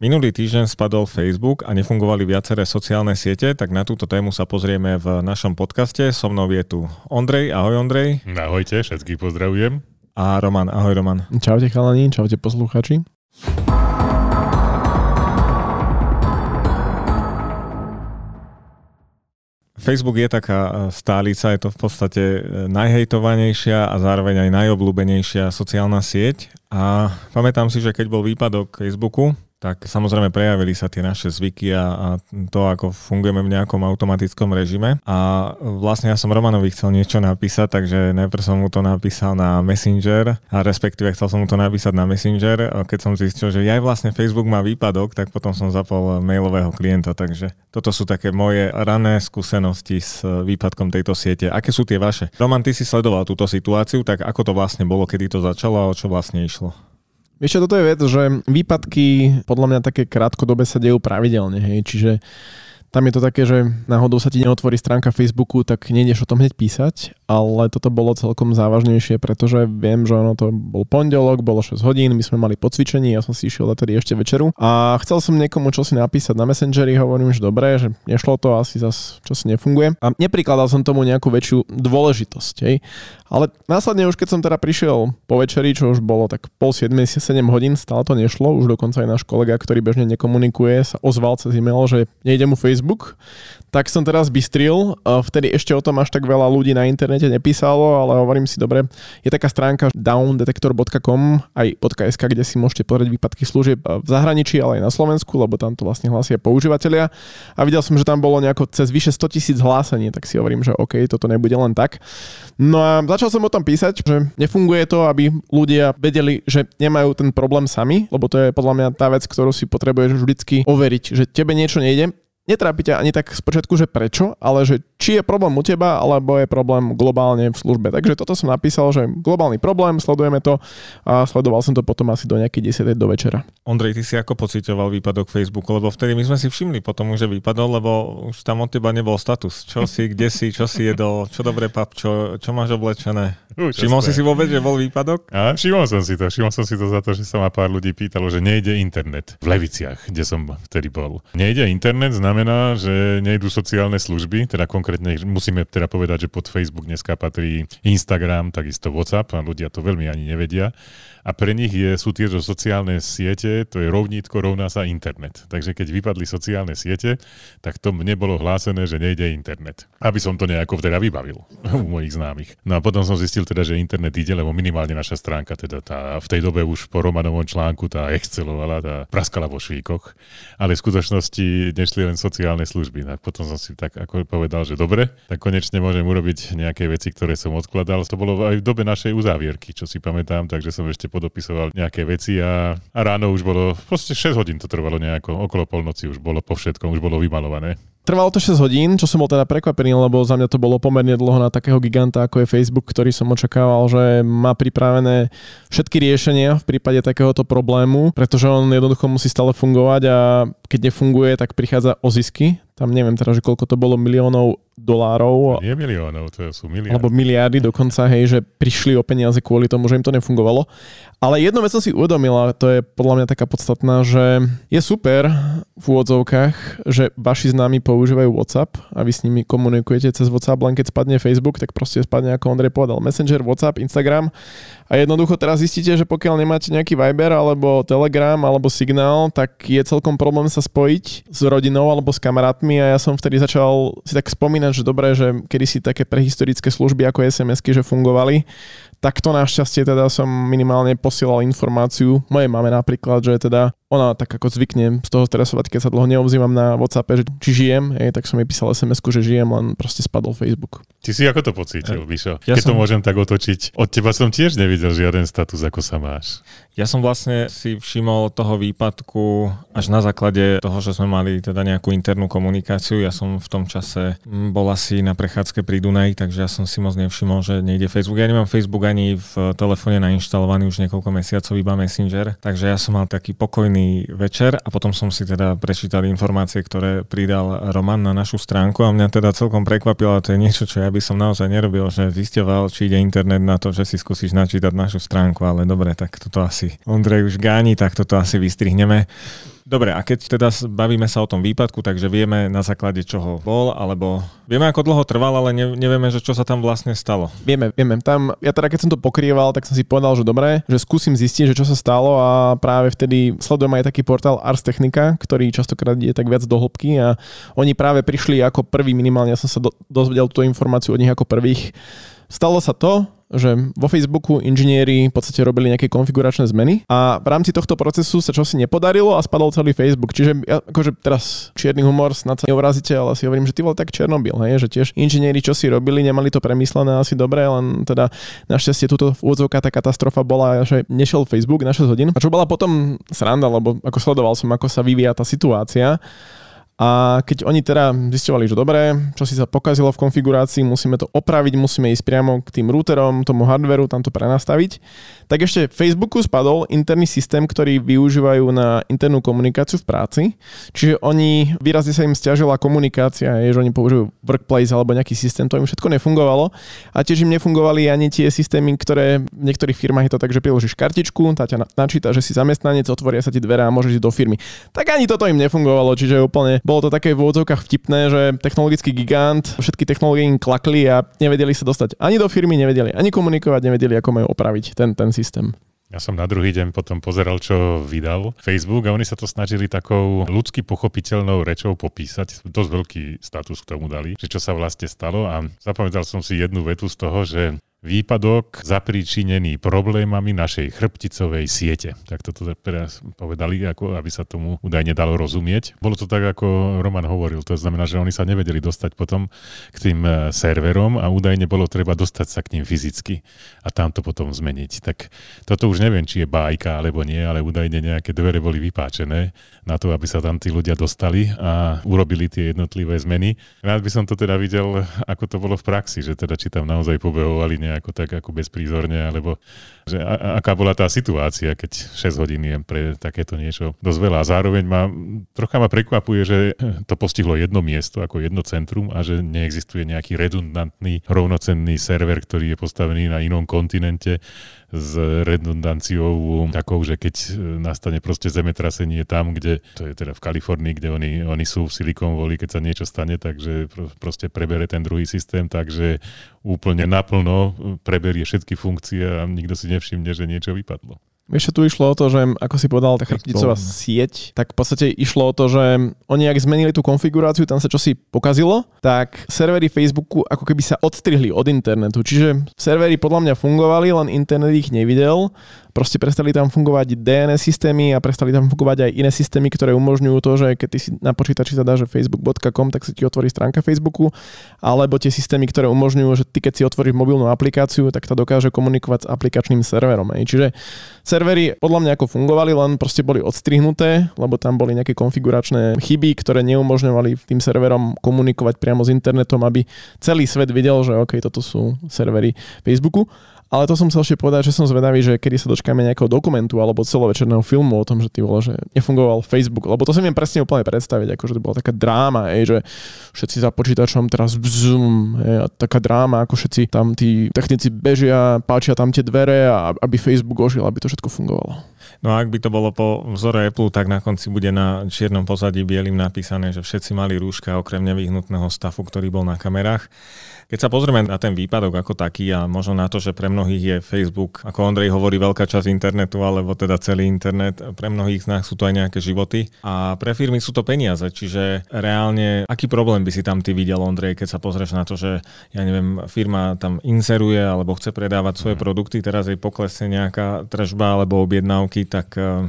Minulý týždeň spadol Facebook a nefungovali viaceré sociálne siete, tak na túto tému sa pozrieme v našom podcaste. So mnou je tu Ondrej. Ahoj Ondrej. Ahojte, všetkých pozdravujem. A Roman. Ahoj Roman. Čaute chalani, čaute poslucháči. Facebook je taká e, stálica, je to v podstate e, najhejtovanejšia a zároveň aj najobľúbenejšia sociálna sieť. A pamätám si, že keď bol výpadok Facebooku, tak samozrejme prejavili sa tie naše zvyky a, a to, ako fungujeme v nejakom automatickom režime. A vlastne ja som Romanovi chcel niečo napísať, takže najprv som mu to napísal na Messenger, a respektíve chcel som mu to napísať na Messenger. A keď som zistil, že aj vlastne Facebook má výpadok, tak potom som zapol mailového klienta, takže toto sú také moje rané skúsenosti s výpadkom tejto siete. Aké sú tie vaše? Roman, ty si sledoval túto situáciu, tak ako to vlastne bolo, kedy to začalo a o čo vlastne išlo? Vieš toto je vec, že výpadky podľa mňa také krátkodobé sa dejú pravidelne, hej, čiže tam je to také, že náhodou sa ti neotvorí stránka Facebooku, tak nejdeš o tom hneď písať, ale toto bolo celkom závažnejšie, pretože viem, že ono to bol pondelok, bolo 6 hodín, my sme mali po cvičení, ja som si išiel tedy ešte večeru. A chcel som niekomu čo si napísať na Messengeri, hovorím, že dobre, že nešlo to, asi zase čo si nefunguje. A neprikladal som tomu nejakú väčšiu dôležitosť, hej. Ale následne už keď som teda prišiel po večeri, čo už bolo tak pol 7, 7 hodín, stále to nešlo, už dokonca aj náš kolega, ktorý bežne nekomunikuje, sa ozval cez e-mail, že nejde mu Facebook, tak som teraz bystril. Vtedy ešte o tom až tak veľa ľudí na internete nepísalo, ale hovorím si, dobre, je taká stránka downdetector.com aj .sk, kde si môžete pozrieť výpadky služieb v zahraničí, ale aj na Slovensku, lebo tam to vlastne hlásia používateľia. A videl som, že tam bolo nejako cez vyše 100 tisíc hlásení, tak si hovorím, že OK, toto nebude len tak. No a začal som o tom písať, že nefunguje to, aby ľudia vedeli, že nemajú ten problém sami, lebo to je podľa mňa tá vec, ktorú si potrebuješ vždycky overiť, že tebe niečo nejde, netrápi ťa ani tak spočiatku, že prečo, ale že či je problém u teba, alebo je problém globálne v službe. Takže toto som napísal, že globálny problém, sledujeme to a sledoval som to potom asi do nejakej 10. do večera. Ondrej, ty si ako pocitoval výpadok Facebooku? Lebo vtedy my sme si všimli potom, že vypadol, lebo už tam od teba nebol status. Čo si, kde si, čo si jedol, čo dobre pap, čo, čo máš oblečené. Uh, všimol si si vôbec, že bol výpadok? A všimol som si to. Všimol som si to za to, že sa ma pár ľudí pýtalo, že nejde internet v Leviciach, kde som vtedy bol. Nejde internet znamená, že nejdu sociálne služby, teda konkrétne musíme teda povedať, že pod Facebook dneska patrí Instagram, takisto WhatsApp a ľudia to veľmi ani nevedia a pre nich je, sú tieto sociálne siete, to je rovnítko, rovná sa internet. Takže keď vypadli sociálne siete, tak to nebolo hlásené, že nejde internet. Aby som to nejako teda vybavil u mojich známych. No a potom som zistil teda, že internet ide, lebo minimálne naša stránka, teda tá, v tej dobe už po Romanovom článku tá excelovala, tá praskala vo švíkoch, ale v skutočnosti nešli len sociálne služby. Tak potom som si tak ako povedal, že dobre, tak konečne môžem urobiť nejaké veci, ktoré som odkladal. To bolo aj v dobe našej uzávierky, čo si pamätám, takže som ešte podopisoval nejaké veci a, a ráno už bolo, proste 6 hodín to trvalo nejako, okolo polnoci už bolo po všetkom, už bolo vymalované. Trvalo to 6 hodín, čo som bol teda prekvapený, lebo za mňa to bolo pomerne dlho na takého giganta, ako je Facebook, ktorý som očakával, že má pripravené všetky riešenia v prípade takéhoto problému, pretože on jednoducho musí stále fungovať a keď nefunguje, tak prichádza o zisky. Tam neviem teraz, že koľko to bolo miliónov dolárov. Nie miliónov, to sú miliardy. Alebo miliardy dokonca, hej, že prišli o peniaze kvôli tomu, že im to nefungovalo. Ale jednu vec som si uvedomil, a to je podľa mňa taká podstatná, že je super v úvodzovkách, že vaši známi používajú WhatsApp a vy s nimi komunikujete cez WhatsApp, len keď spadne Facebook, tak proste spadne, ako Ondrej povedal, Messenger, WhatsApp, Instagram a jednoducho teraz zistíte, že pokiaľ nemáte nejaký Viber alebo Telegram alebo Signál, tak je celkom problém sa spojiť s rodinou alebo s kamarátmi a ja som vtedy začal si tak spomínať, že dobré, že kedy si také prehistorické služby ako SMS-ky, že fungovali Takto našťastie teda som minimálne posielal informáciu mojej mame napríklad, že teda ona tak ako zvykne z toho stresovať, keď sa dlho neobzývam na WhatsAppe, že či žijem, hej, tak som jej písal sms že žijem, len proste spadol Facebook. Ty si ako to pocítil, Mišo? Ja keď som... to môžem tak otočiť. Od teba som tiež nevidel žiaden status, ako sa máš. Ja som vlastne si všimol toho výpadku až na základe toho, že sme mali teda nejakú internú komunikáciu. Ja som v tom čase bol asi na prechádzke pri Dunaji, takže ja som si moc nevšimol, že nejde Facebook. Ja nemám Facebook ani v telefóne nainštalovaný už niekoľko mesiacov, iba Messenger, takže ja som mal taký pokojný večer a potom som si teda prečítal informácie, ktoré pridal Roman na našu stránku a mňa teda celkom prekvapilo, a to je niečo, čo ja by som naozaj nerobil, že zisťoval, či ide internet na to, že si skúsiš načítať našu stránku, ale dobre, tak toto asi Ondrej už gáni, tak toto asi vystrihneme. Dobre, a keď teda bavíme sa o tom výpadku, takže vieme na základe čoho bol, alebo vieme ako dlho trval, ale ne, nevieme, že čo sa tam vlastne stalo. Vieme, vieme. Tam, ja teda keď som to pokrýval, tak som si povedal, že dobre, že skúsim zistiť, že čo sa stalo a práve vtedy sledujem aj taký portál Ars Technica, ktorý častokrát je tak viac do hĺbky a oni práve prišli ako prvý, minimálne ja som sa do, dozvedel túto informáciu od nich ako prvých. Stalo sa to, že vo Facebooku inžinieri v podstate robili nejaké konfiguračné zmeny a v rámci tohto procesu sa čosi nepodarilo a spadol celý Facebook. Čiže ja, akože teraz čierny humor snad sa neurazíte, ale si hovorím, že ty bol tak Černobyl, hej, že tiež inžinieri čo si robili, nemali to premyslené asi dobre, len teda našťastie túto úvodzovka tá katastrofa bola, že nešiel Facebook na 6 hodín. A čo bola potom sranda, lebo ako sledoval som, ako sa vyvíja tá situácia, a keď oni teda zistovali, že dobre, čo si sa pokazilo v konfigurácii, musíme to opraviť, musíme ísť priamo k tým routerom, tomu hardveru, tam to prenastaviť, tak ešte Facebooku spadol interný systém, ktorý využívajú na internú komunikáciu v práci. Čiže oni, výrazne sa im stiažila komunikácia, je, že oni používajú workplace alebo nejaký systém, to im všetko nefungovalo. A tiež im nefungovali ani tie systémy, ktoré v niektorých firmách je to tak, že priložíš kartičku, tá ťa načíta, že si zamestnanec, otvoria sa ti dvere a môžeš ísť do firmy. Tak ani toto im nefungovalo, čiže úplne bolo to také v úvodzovkách vtipné, že technologický gigant, všetky technológie im klakli a nevedeli sa dostať ani do firmy, nevedeli ani komunikovať, nevedeli, ako majú opraviť ten, ten systém. Ja som na druhý deň potom pozeral, čo vydal Facebook a oni sa to snažili takou ľudsky pochopiteľnou rečou popísať. Dosť veľký status k tomu dali, že čo sa vlastne stalo a zapamätal som si jednu vetu z toho, že výpadok zapríčinený problémami našej chrbticovej siete. Tak toto teraz povedali, ako aby sa tomu údajne dalo rozumieť. Bolo to tak, ako Roman hovoril, to znamená, že oni sa nevedeli dostať potom k tým e, serverom a údajne bolo treba dostať sa k ním fyzicky a tam to potom zmeniť. Tak toto už neviem, či je bájka alebo nie, ale údajne nejaké dvere boli vypáčené na to, aby sa tam tí ľudia dostali a urobili tie jednotlivé zmeny. Rád by som to teda videl, ako to bolo v praxi, že teda či tam naozaj pobehovali nejako tak ako bezprízorne, alebo že a, aká bola tá situácia, keď 6 hodín je pre takéto niečo dosť veľa. A zároveň ma, trocha ma prekvapuje, že to postihlo jedno miesto ako jedno centrum a že neexistuje nejaký redundantný rovnocenný server, ktorý je postavený na inom kontinente s redundanciou takou, že keď nastane proste zemetrasenie tam, kde, to je teda v Kalifornii, kde oni, oni sú v Silicon Valley, keď sa niečo stane, takže proste prebere ten druhý systém, takže úplne naplno preberie všetky funkcie a nikto si nevšimne, že niečo vypadlo. Vieš, tu išlo o to, že ako si povedal, tá chrbticová sieť, tak v podstate išlo o to, že oni ak zmenili tú konfiguráciu, tam sa čosi pokazilo, tak servery Facebooku ako keby sa odstrihli od internetu. Čiže servery podľa mňa fungovali, len internet ich nevidel proste prestali tam fungovať DNS systémy a prestali tam fungovať aj iné systémy, ktoré umožňujú to, že keď ty si na počítači zadá, že facebook.com, tak sa ti otvorí stránka Facebooku, alebo tie systémy, ktoré umožňujú, že ty keď si otvoríš mobilnú aplikáciu, tak to dokáže komunikovať s aplikačným serverom. Aj. Čiže servery podľa mňa ako fungovali, len proste boli odstrihnuté, lebo tam boli nejaké konfiguračné chyby, ktoré neumožňovali tým serverom komunikovať priamo s internetom, aby celý svet videl, že OK, toto sú servery Facebooku. Ale to som chcel ešte povedať, že som zvedavý, že kedy sa dočkáme nejakého dokumentu alebo celovečerného filmu o tom, že ty vole, že nefungoval Facebook, lebo to si viem presne úplne predstaviť, ako že to bola taká dráma, ej, že všetci za počítačom teraz bzum, ej, a taká dráma, ako všetci tam tí technici bežia, páčia tam tie dvere a aby Facebook ožil, aby to všetko fungovalo. No a ak by to bolo po vzore Apple, tak na konci bude na čiernom pozadí bielým napísané, že všetci mali rúška okrem nevyhnutného stafu, ktorý bol na kamerách. Keď sa pozrieme na ten výpadok ako taký a možno na to, že pre mnohých je Facebook, ako Ondrej hovorí, veľká časť internetu, alebo teda celý internet, pre mnohých z nás sú to aj nejaké životy a pre firmy sú to peniaze, čiže reálne, aký problém by si tam ty videl, Ondrej, keď sa pozrieš na to, že ja neviem, firma tam inseruje alebo chce predávať svoje mhm. produkty, teraz jej poklesne nejaká tržba alebo objednávky, tak eh,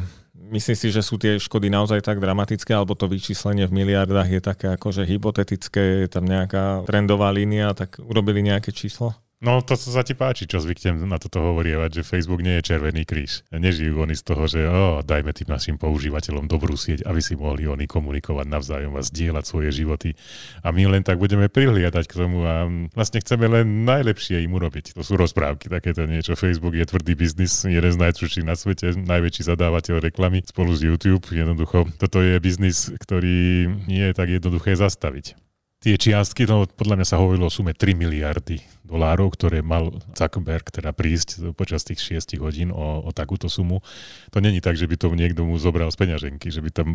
Myslíš si, že sú tie škody naozaj tak dramatické, alebo to vyčíslenie v miliardách je také akože hypotetické, je tam nejaká trendová línia, tak urobili nejaké číslo? No to sa ti páči, čo zvyknem na toto hovorievať, že Facebook nie je červený kríž. Nežijú oni z toho, že oh, dajme tým našim používateľom dobrú sieť, aby si mohli oni komunikovať navzájom a zdieľať svoje životy. A my len tak budeme prihliadať k tomu a vlastne chceme len najlepšie im urobiť. To sú rozprávky, takéto niečo. Facebook je tvrdý biznis, jeden z najtvrdších na svete, najväčší zadávateľ reklamy spolu s YouTube. Jednoducho, toto je biznis, ktorý nie je tak jednoduché zastaviť. Tie čiastky, no podľa mňa sa hovorilo o sume 3 miliardy dolárov, ktoré mal Zuckerberg teda prísť počas tých 6 hodín o, o takúto sumu. To není tak, že by to niekto mu zobral z peňaženky, že by tam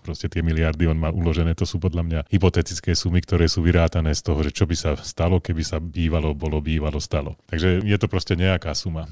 proste tie miliardy on mal uložené. To sú podľa mňa hypotetické sumy, ktoré sú vyrátané z toho, že čo by sa stalo, keby sa bývalo, bolo, bývalo, stalo. Takže je to proste nejaká suma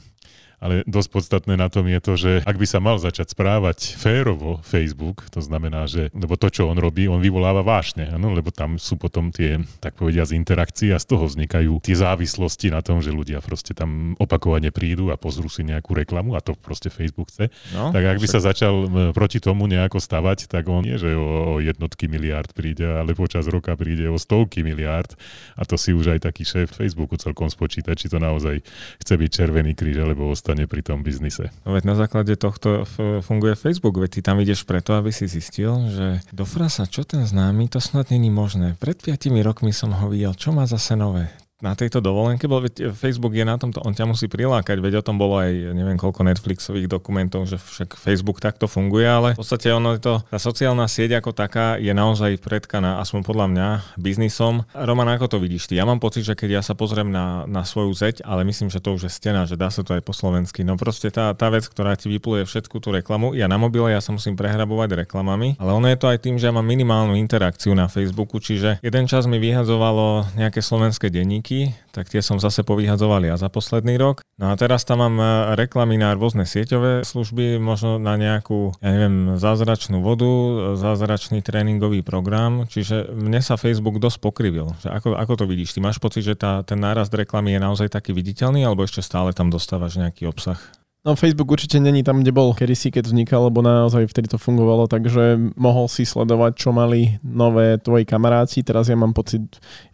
ale dosť podstatné na tom je to, že ak by sa mal začať správať férovo Facebook, to znamená, že, lebo to, čo on robí, on vyvoláva vášne, ano, lebo tam sú potom tie, tak povediať, interakcie a z toho vznikajú tie závislosti na tom, že ľudia proste tam opakovane prídu a pozrú si nejakú reklamu a to proste Facebook chce. No, tak ak by však... sa začal proti tomu nejako stavať, tak on nie, že o jednotky miliárd príde, ale počas roka príde o stovky miliárd a to si už aj taký šéf Facebooku celkom spočíta, či to naozaj chce byť červený kríž alebo ostane pri tom biznise. No veď na základe tohto funguje Facebook, veď ty tam ideš preto, aby si zistil, že do frasa, čo ten známy, to snad není možné. Pred 5 rokmi som ho videl, čo má zase nové na tejto dovolenke, bo Facebook je na tomto, on ťa musí prilákať, veď o tom bolo aj neviem koľko Netflixových dokumentov, že však Facebook takto funguje, ale v podstate ono je to, tá sociálna sieť ako taká je naozaj predkaná, aspoň podľa mňa, biznisom. Roman, ako to vidíš ty? Ja mám pocit, že keď ja sa pozriem na, na svoju zeď, ale myslím, že to už je stena, že dá sa to aj po slovensky. No proste tá, tá vec, ktorá ti vypluje všetku tú reklamu, ja na mobile, ja sa musím prehrabovať reklamami, ale ono je to aj tým, že ja mám minimálnu interakciu na Facebooku, čiže jeden čas mi vyhadzovalo nejaké slovenské denníky, linky, tak tie som zase povyhadzoval ja za posledný rok. No a teraz tam mám e, reklamy na rôzne sieťové služby, možno na nejakú, ja neviem, zázračnú vodu, zázračný tréningový program, čiže mne sa Facebook dosť pokrivil. Že ako, ako to vidíš? Ty máš pocit, že tá, ten nárast reklamy je naozaj taký viditeľný, alebo ešte stále tam dostávaš nejaký obsah? No Facebook určite není tam, kde bol kedysi, keď vznikal, lebo naozaj vtedy to fungovalo, takže mohol si sledovať, čo mali nové tvoji kamaráti. Teraz ja mám pocit,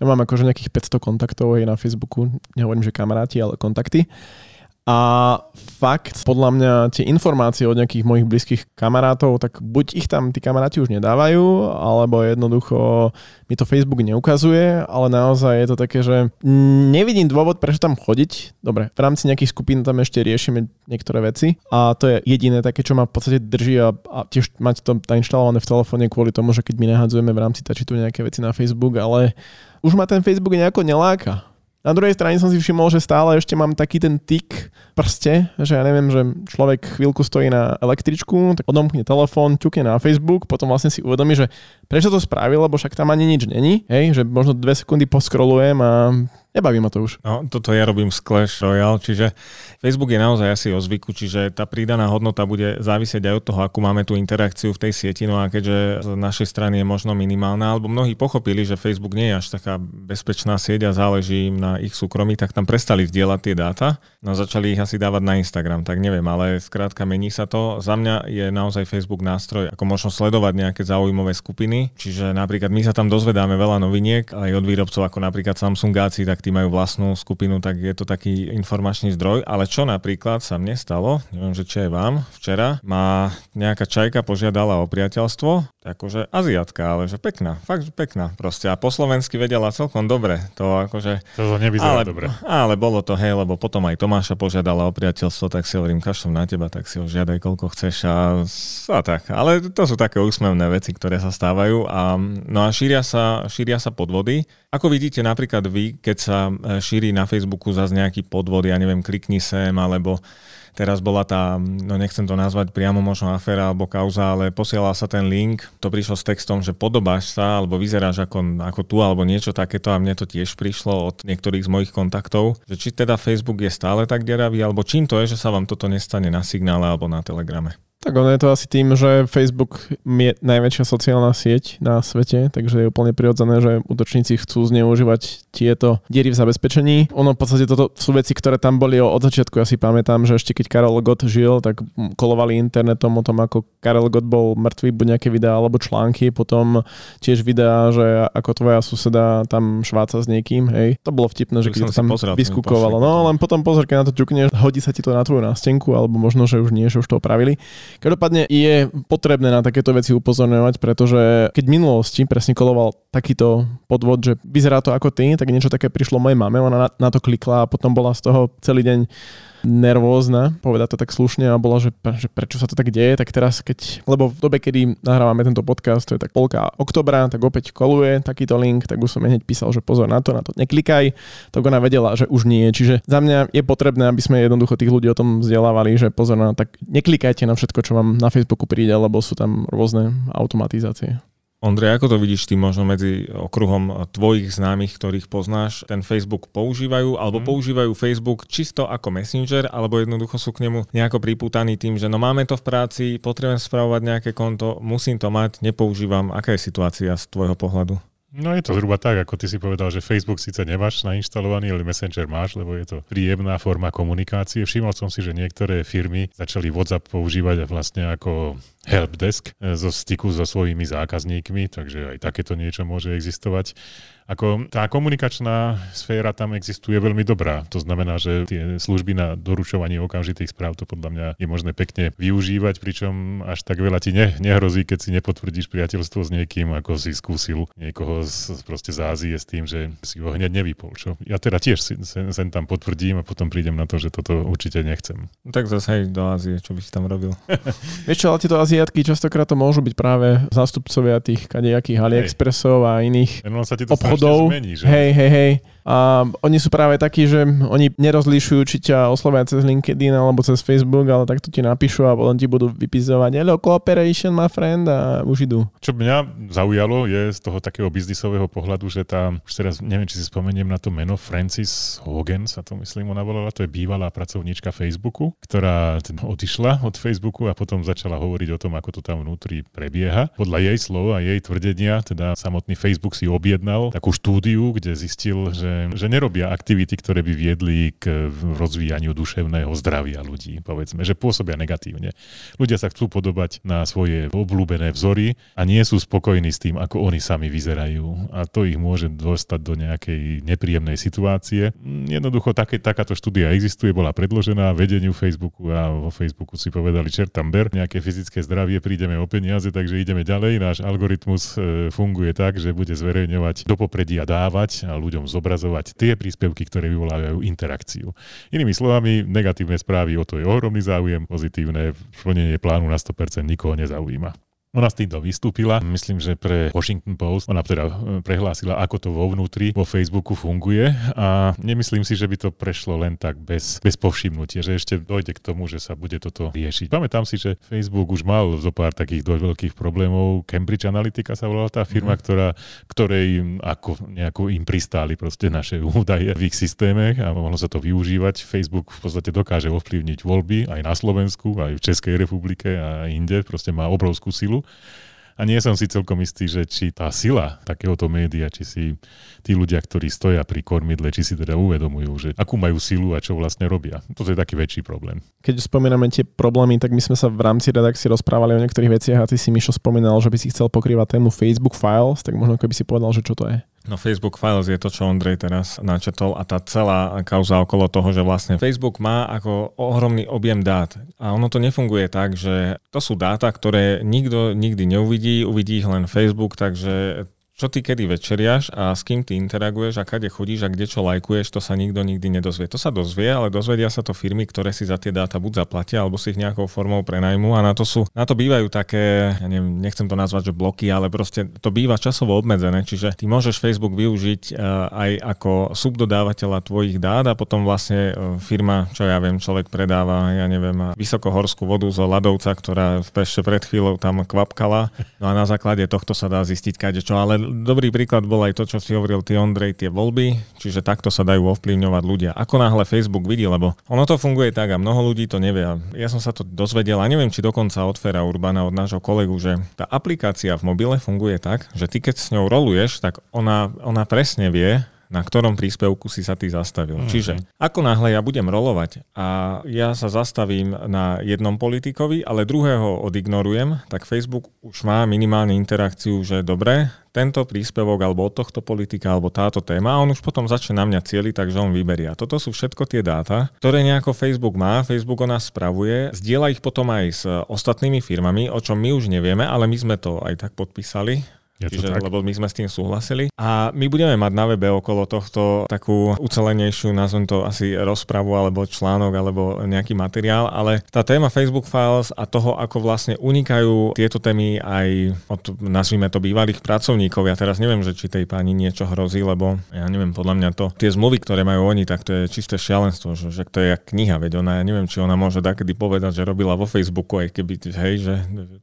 ja mám akože nejakých 500 kontaktov aj na Facebooku, nehovorím, že kamaráti, ale kontakty. A fakt, podľa mňa tie informácie od nejakých mojich blízkych kamarátov, tak buď ich tam tí kamaráti už nedávajú, alebo jednoducho mi to Facebook neukazuje, ale naozaj je to také, že nevidím dôvod, prečo tam chodiť. Dobre, v rámci nejakých skupín tam ešte riešime niektoré veci a to je jediné také, čo ma v podstate drží a, a tiež mať to nainštalované v telefóne kvôli tomu, že keď my nahadzujeme v rámci tačitu nejaké veci na Facebook, ale už ma ten Facebook nejako neláka na druhej strane som si všimol, že stále ešte mám taký ten tik prste, že ja neviem, že človek chvíľku stojí na električku, tak odomkne telefón, ťukne na Facebook, potom vlastne si uvedomí, že prečo to spravil, lebo však tam ani nič není, hej, že možno dve sekundy poskrolujem a Nebaví ma to už. No, toto ja robím z Clash Royale, čiže Facebook je naozaj asi o zvyku, čiže tá prídaná hodnota bude závisieť aj od toho, akú máme tú interakciu v tej sieti, no a keďže z našej strany je možno minimálna, alebo mnohí pochopili, že Facebook nie je až taká bezpečná sieť a záleží im na ich súkromí, tak tam prestali zdieľať tie dáta, no začali ich asi dávať na Instagram, tak neviem, ale skrátka mení sa to. Za mňa je naozaj Facebook nástroj, ako možno sledovať nejaké zaujímavé skupiny, čiže napríklad my sa tam dozvedáme veľa noviniek aj od výrobcov ako napríklad Samsungáci, tak tí majú vlastnú skupinu, tak je to taký informačný zdroj. Ale čo napríklad sa mne stalo, neviem, že čo je vám, včera ma nejaká čajka požiadala o priateľstvo, akože aziatka, ale že pekná, fakt pekná proste. A po slovensky vedela celkom dobre. To akože... To nevyzerá ale, dobre. Ale bolo to, hej, lebo potom aj Tomáša požiadala o priateľstvo, tak si hovorím, kašlom na teba, tak si ho žiadaj koľko chceš a, a tak. Ale to sú také úsmevné veci, ktoré sa stávajú. A, no a šíria sa, šíria sa podvody. Ako vidíte napríklad vy, keď sa e, šíri na Facebooku zase nejaký podvod, ja neviem, klikni sem, alebo teraz bola tá, no nechcem to nazvať priamo možno aféra alebo kauza, ale posielal sa ten link, to prišlo s textom, že podobáš sa alebo vyzeráš ako, ako tu alebo niečo takéto a mne to tiež prišlo od niektorých z mojich kontaktov, že či teda Facebook je stále tak deravý, alebo čím to je, že sa vám toto nestane na signále alebo na telegrame. Tak ono je to asi tým, že Facebook je najväčšia sociálna sieť na svete, takže je úplne prirodzené, že útočníci chcú zneužívať tieto diery v zabezpečení. Ono v podstate toto sú veci, ktoré tam boli od začiatku. Ja si pamätám, že ešte keď Karel Gott žil, tak kolovali internetom o tom, ako Karel Gott bol mŕtvý, buď nejaké videá alebo články, potom tiež videá, že ako tvoja suseda tam šváca s niekým, hej. To bolo vtipné, že keď to tam vyskúkovalo. No len potom pozor, keď na to ťukneš, hodí sa ti to na tvoju nástenku, alebo možno, že už nie, že už to opravili. Každopádne je potrebné na takéto veci upozorňovať, pretože keď v minulosti presne koloval takýto podvod, že vyzerá to ako ty, tak niečo také prišlo mojej mame, ona na, na to klikla a potom bola z toho celý deň nervózna, povedať to tak slušne a bola, že, že prečo sa to tak deje, tak teraz keď, lebo v dobe, kedy nahrávame tento podcast, to je tak polka oktobra, tak opäť koluje takýto link, tak už som hneď písal, že pozor na to, na to neklikaj, tak ona vedela, že už nie. Čiže za mňa je potrebné, aby sme jednoducho tých ľudí o tom vzdelávali, že pozor na tak neklikajte na všetko, čo vám na Facebooku príde, lebo sú tam rôzne automatizácie. Ondrej, ako to vidíš ty možno medzi okruhom tvojich známych, ktorých poznáš, ten Facebook používajú, alebo mm. používajú Facebook čisto ako messenger, alebo jednoducho sú k nemu nejako pripútaní tým, že no máme to v práci, potrebujem spravovať nejaké konto, musím to mať, nepoužívam. Aká je situácia z tvojho pohľadu? No je to zhruba tak, ako ty si povedal, že Facebook síce nemáš nainštalovaný, ale Messenger máš, lebo je to príjemná forma komunikácie. Všimol som si, že niektoré firmy začali WhatsApp používať vlastne ako helpdesk e, zo styku so svojimi zákazníkmi, takže aj takéto niečo môže existovať. Ako tá komunikačná sféra tam existuje veľmi dobrá. To znamená, že tie služby na doručovanie okamžitých správ to podľa mňa je možné pekne využívať, pričom až tak veľa ti ne, nehrozí, keď si nepotvrdíš priateľstvo s niekým, ako si skúsil niekoho z, proste z Ázie s tým, že si ho hneď nevypol. Čo? Ja teda tiež si, sen, sen tam potvrdím a potom prídem na to, že toto určite nechcem. Tak zase aj do Ázie, čo by si tam robil. Vieš čo, ale tieto Aziatky častokrát to môžu byť práve zástupcovia tých kadejakých AliExpressov a iných to obchodov. Zmení, že? Hej, hej, hej. A oni sú práve takí, že oni nerozlišujú, či ťa oslovia cez LinkedIn alebo cez Facebook, ale takto ti napíšu a potom ti budú vypisovať hello, cooperation, my friend a už idú. Čo mňa zaujalo je z toho takého biznisového pohľadu, že tá, už teraz neviem, či si spomeniem na to meno, Francis Hogan sa to myslím ona volala, to je bývalá pracovníčka Facebooku, ktorá odišla od Facebooku a potom začala hovoriť o tom, ako to tam vnútri prebieha. Podľa jej slov a jej tvrdenia, teda samotný Facebook si objednal takú štúdiu, kde zistil, že že, nerobia aktivity, ktoré by viedli k rozvíjaniu duševného zdravia ľudí, povedzme, že pôsobia negatívne. Ľudia sa chcú podobať na svoje obľúbené vzory a nie sú spokojní s tým, ako oni sami vyzerajú. A to ich môže dostať do nejakej nepríjemnej situácie. Jednoducho také, takáto štúdia existuje, bola predložená vedeniu Facebooku a vo Facebooku si povedali, čert tam ber, nejaké fyzické zdravie, prídeme o peniaze, takže ideme ďalej. Náš algoritmus e, funguje tak, že bude zverejňovať do popredia dávať a ľuďom zobrazovať ukazovať tie príspevky, ktoré vyvolávajú interakciu. Inými slovami, negatívne správy o to je ohromný záujem, pozitívne plnenie plánu na 100% nikoho nezaujíma. Ona s týmto vystúpila, myslím, že pre Washington Post, ona teda e, prehlásila, ako to vo vnútri, vo Facebooku funguje a nemyslím si, že by to prešlo len tak bez, bez povšimnutia, že ešte dojde k tomu, že sa bude toto riešiť. Pamätám si, že Facebook už mal zo pár takých dosť veľkých problémov. Cambridge Analytica sa volala tá firma, mm. ktorá, ktorej ako nejako im pristáli proste naše údaje v ich systéme a mohlo sa to využívať. Facebook v podstate dokáže ovplyvniť voľby aj na Slovensku, aj v Českej republike a inde, proste má obrovskú silu. A nie som si celkom istý, že či tá sila takéhoto média, či si tí ľudia, ktorí stoja pri kormidle, či si teda uvedomujú, že akú majú silu a čo vlastne robia. Toto je taký väčší problém. Keď spomíname tie problémy, tak my sme sa v rámci redakcie rozprávali o niektorých veciach a ty si Mišo spomínal, že by si chcel pokrývať tému Facebook Files, tak možno keby si povedal, že čo to je. No Facebook Files je to, čo Ondrej teraz načetol a tá celá kauza okolo toho, že vlastne Facebook má ako ohromný objem dát. A ono to nefunguje tak, že to sú dáta, ktoré nikto nikdy neuvidí, uvidí ich len Facebook, takže čo ty kedy večeriaš a s kým ty interaguješ a kade chodíš a kde čo lajkuješ, to sa nikto nikdy nedozvie. To sa dozvie, ale dozvedia sa to firmy, ktoré si za tie dáta buď zaplatia, alebo si ich nejakou formou prenajmu a na to sú, na to bývajú také, ja neviem, nechcem to nazvať, že bloky, ale proste to býva časovo obmedzené, čiže ty môžeš Facebook využiť uh, aj ako subdodávateľa tvojich dát a potom vlastne uh, firma, čo ja viem, človek predáva, ja neviem, vysokohorskú vodu zo ľadovca, ktorá ešte pred chvíľou tam kvapkala, no a na základe tohto sa dá zistiť kade čo, ale dobrý príklad bol aj to, čo si hovoril ty, Ondrej, tie voľby, čiže takto sa dajú ovplyvňovať ľudia. Ako náhle Facebook vidí, lebo ono to funguje tak a mnoho ľudí to nevie. Ja som sa to dozvedel a neviem, či dokonca od Fera Urbana, od nášho kolegu, že tá aplikácia v mobile funguje tak, že ty keď s ňou roluješ, tak ona, ona presne vie, na ktorom príspevku si sa ty zastavil. Mm-hmm. Čiže ako náhle ja budem rolovať a ja sa zastavím na jednom politikovi, ale druhého odignorujem, tak Facebook už má minimálne interakciu, že dobre, tento príspevok alebo od tohto politika alebo táto téma a on už potom začne na mňa cieli, takže on vyberie. A toto sú všetko tie dáta, ktoré nejako Facebook má, Facebook o nás spravuje, zdieľa ich potom aj s ostatnými firmami, o čom my už nevieme, ale my sme to aj tak podpísali Je čiže, tak? lebo my sme s tým súhlasili. A my budeme mať na webe okolo tohto takú ucelenejšiu, nazvem to asi rozpravu alebo článok alebo nejaký materiál, ale tá téma Facebook Files a toho, ako vlastne unikajú tieto témy aj od, nazvime to, bývalých pracovníkov. Ja teraz neviem, že či tej pani niečo hrozí, lebo ja neviem, podľa mňa to, tie zmluvy, ktoré majú oni, tak to je čisté šialenstvo, že, že to je jak kniha, veď ona, ja neviem, či ona môže takedy povedať, že robila vo Facebooku, aj keby, hej, že,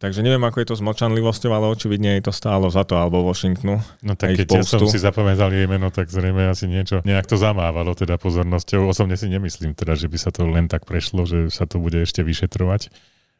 takže neviem, ako je to s mlčanlivosťou, ale očividne jej to stálo za to, alebo Washingtonu. No tak keď ja som si zapamätal jej meno, tak zrejme asi niečo, nejak to zamávalo teda pozornosťou. Osobne si nemyslím teda, že by sa to len tak prešlo, že sa to bude ešte vyšetrovať.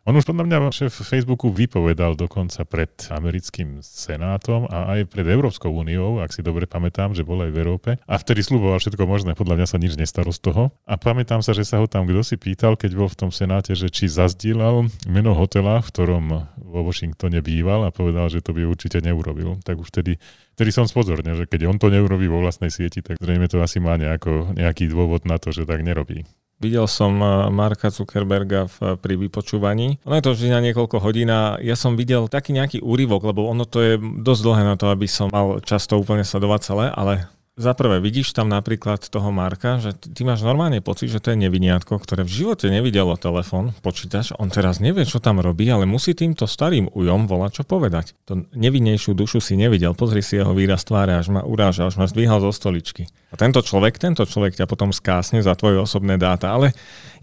On už podľa mňa šéf Facebooku vypovedal dokonca pred americkým senátom a aj pred Európskou úniou, ak si dobre pamätám, že bol aj v Európe. A vtedy sluboval všetko možné, podľa mňa sa nič nestalo z toho. A pamätám sa, že sa ho tam kto si pýtal, keď bol v tom senáte, že či zazdieľal meno hotela, v ktorom vo Washingtone býval a povedal, že to by určite neurobil. Tak už vtedy Vtedy som spozornil, že keď on to neurobí vo vlastnej sieti, tak zrejme to asi má nejako, nejaký dôvod na to, že tak nerobí. Videl som eh, Marka Zuckerberga v, pri vypočúvaní. Ono je to vždy na niekoľko hodín a ja som videl taký nejaký úryvok, lebo ono to je dosť dlhé na to, aby som mal často úplne sledovať celé, ale za prvé, vidíš tam napríklad toho Marka, že ty máš normálne pocit, že to je neviniatko, ktoré v živote nevidelo telefón, počítač, on teraz nevie, čo tam robí, ale musí týmto starým ujom volať čo povedať. To nevinnejšiu dušu si nevidel, pozri si jeho výraz tváre, až ma uráža, až ma zdvíhal zo stoličky. A tento človek, tento človek ťa potom skásne za tvoje osobné dáta, ale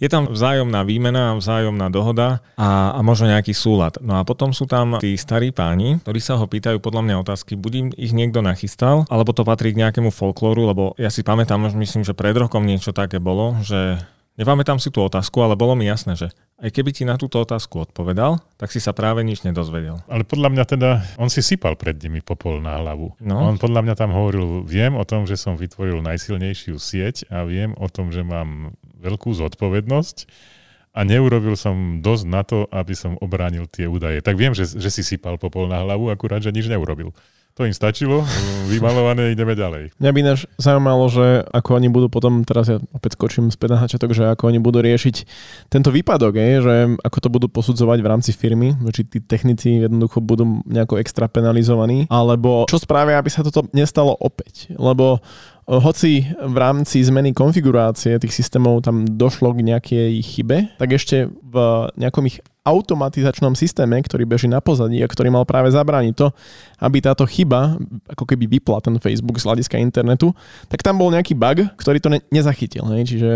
je tam vzájomná výmena, vzájomná dohoda a, a možno nejaký súlad. No a potom sú tam tí starí páni, ktorí sa ho pýtajú podľa mňa otázky, buď ich niekto nachystal, alebo to patrí k nejakému folklóru, lebo ja si pamätám, myslím, že pred rokom niečo také bolo, že Nepamätám si tú otázku, ale bolo mi jasné, že aj keby ti na túto otázku odpovedal, tak si sa práve nič nedozvedel. Ale podľa mňa teda, on si sypal pred nimi popol na hlavu. No. On podľa mňa tam hovoril, viem o tom, že som vytvoril najsilnejšiu sieť a viem o tom, že mám veľkú zodpovednosť a neurobil som dosť na to, aby som obránil tie údaje. Tak viem, že, že si sypal popol na hlavu, akurát, že nič neurobil. To im stačilo, vymalované, ideme ďalej. Mňa by náš zaujímalo, že ako oni budú potom, teraz ja opäť skočím späť na hačatok, že ako oni budú riešiť tento výpadok, je, že ako to budú posudzovať v rámci firmy, či tí technici jednoducho budú nejako extra penalizovaní, alebo čo spravia, aby sa toto nestalo opäť. Lebo hoci v rámci zmeny konfigurácie tých systémov tam došlo k nejakej chybe, tak ešte v nejakom ich automatizačnom systéme, ktorý beží na pozadí a ktorý mal práve zabrániť to, aby táto chyba, ako keby vypla ten Facebook z hľadiska internetu, tak tam bol nejaký bug, ktorý to ne- nezachytil. Hej? Čiže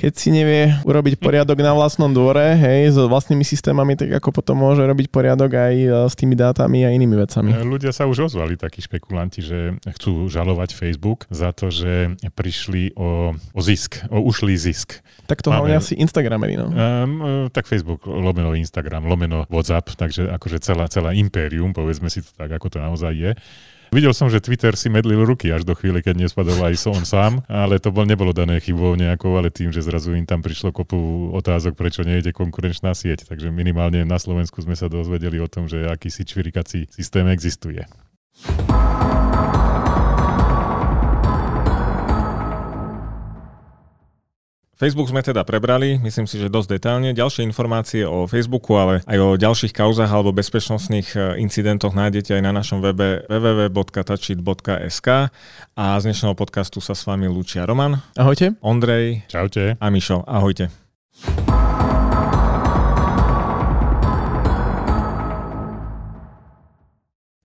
keď si nevie urobiť poriadok na vlastnom dvore, hej, s vlastnými systémami, tak ako potom môže robiť poriadok aj e, s tými dátami a inými vecami. E, ľudia sa už ozvali, takí špekulanti, že chcú žalovať Facebook za to, že prišli o, o zisk, o ušlý zisk. Tak to hlavne asi Instagramery, no. Um, tak Facebook, lomeno Instagram, lomeno WhatsApp, takže akože celá, celá impérium, povedzme si to tak, ako to naozaj je. Videl som, že Twitter si medlil ruky až do chvíle, keď nespadol aj on sám, ale to bol, nebolo dané chybou nejakou, ale tým, že zrazu im tam prišlo kopu otázok, prečo nejde konkurenčná sieť. Takže minimálne na Slovensku sme sa dozvedeli o tom, že akýsi čvirikací systém existuje. Facebook sme teda prebrali, myslím si, že dosť detálne. Ďalšie informácie o Facebooku, ale aj o ďalších kauzach alebo bezpečnostných e, incidentoch nájdete aj na našom webe www.tačit.sk a z dnešného podcastu sa s vami lúčia Roman. Ahojte. Ondrej. Čaute. A Mišo. Ahojte.